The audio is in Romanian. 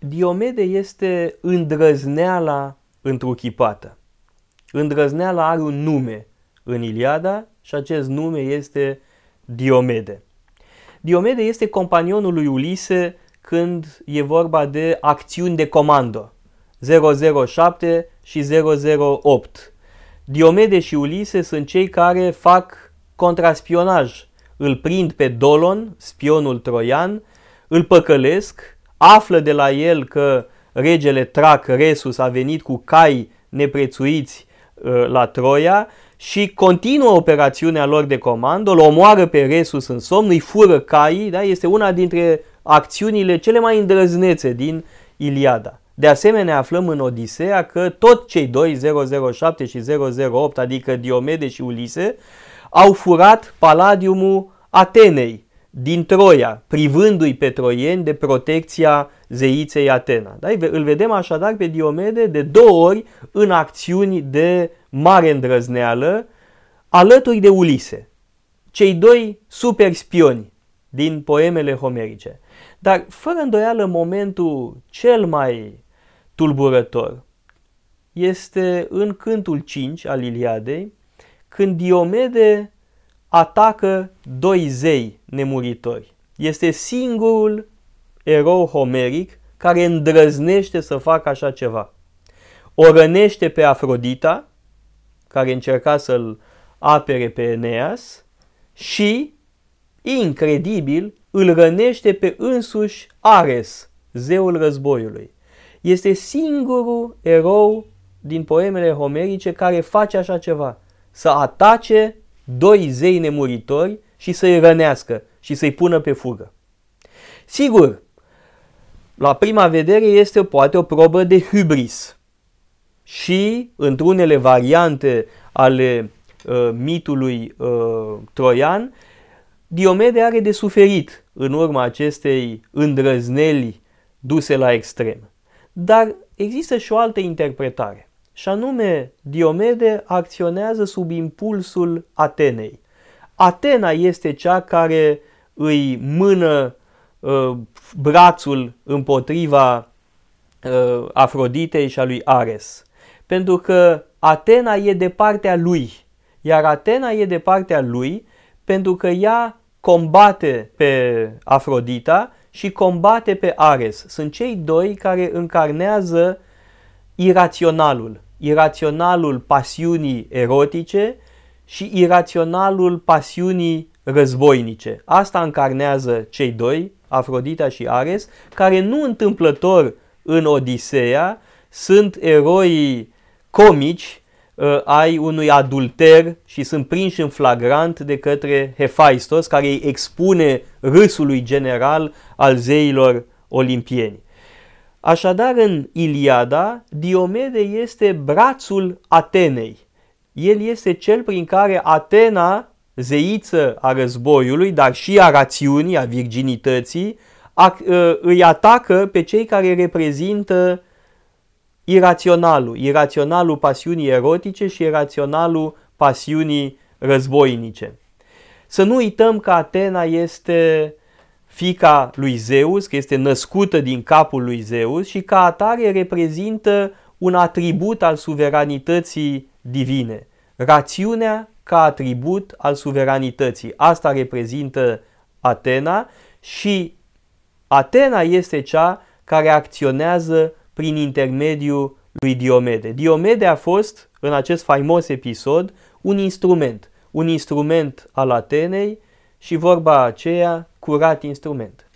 Diomede este îndrăzneala întruchipată. Îndrăzneala are un nume în Iliada și acest nume este Diomede. Diomede este companionul lui Ulise când e vorba de acțiuni de comando 007 și 008. Diomede și Ulise sunt cei care fac contraspionaj. Îl prind pe Dolon, spionul troian, îl păcălesc, află de la el că regele Trac Resus a venit cu cai neprețuiți uh, la Troia și continuă operațiunea lor de comando, îl omoară pe Resus în somn, îi fură caii, da? este una dintre acțiunile cele mai îndrăznețe din Iliada. De asemenea, aflăm în Odiseea că tot cei doi, 007 și 008, adică Diomede și Ulise, au furat paladiumul Atenei din Troia, privându-i pe troieni de protecția zeiței Atena. Da? Îl vedem așadar pe Diomede de două ori în acțiuni de mare îndrăzneală, alături de Ulise, cei doi super spioni din poemele homerice. Dar, fără îndoială, momentul cel mai tulburător este în cântul 5 al Iliadei, când Diomede atacă doi zei nemuritori. Este singurul erou homeric care îndrăznește să facă așa ceva. O rănește pe Afrodita, care încerca să-l apere pe Eneas și, incredibil, îl rănește pe însuși Ares, zeul războiului. Este singurul erou din poemele homerice care face așa ceva, să atace doi zei nemuritori și să-i rănească și să-i pună pe fugă. Sigur, la prima vedere este poate o probă de hubris și într-unele variante ale uh, mitului uh, troian, Diomede are de suferit în urma acestei îndrăzneli duse la extrem. Dar există și o altă interpretare, și anume Diomede acționează sub impulsul Atenei. Atena este cea care îi mână uh, brațul împotriva uh, Afroditei și a lui Ares. Pentru că Atena e de partea lui, iar Atena e de partea lui pentru că ea combate pe Afrodita și combate pe Ares. Sunt cei doi care încarnează iraționalul, iraționalul pasiunii erotice și iraționalul pasiunii războinice. Asta încarnează cei doi, Afrodita și Ares, care nu întâmplător în Odiseea sunt eroi comici uh, ai unui adulter și sunt prinși în flagrant de către Hephaistos, care îi expune râsului general al zeilor olimpieni. Așadar, în Iliada, Diomede este brațul Atenei. El este cel prin care Atena, zeiță a războiului, dar și a rațiunii, a virginității, a, uh, îi atacă pe cei care reprezintă iraționalul, iraționalul pasiunii erotice și iraționalul pasiunii războinice. Să nu uităm că Atena este fica lui Zeus, că este născută din capul lui Zeus și ca atare reprezintă un atribut al suveranității divine. Rațiunea ca atribut al suveranității. Asta reprezintă Atena și Atena este cea care acționează prin intermediul lui Diomede. Diomede a fost, în acest faimos episod, un instrument, un instrument al Atenei și vorba aceea curat instrument.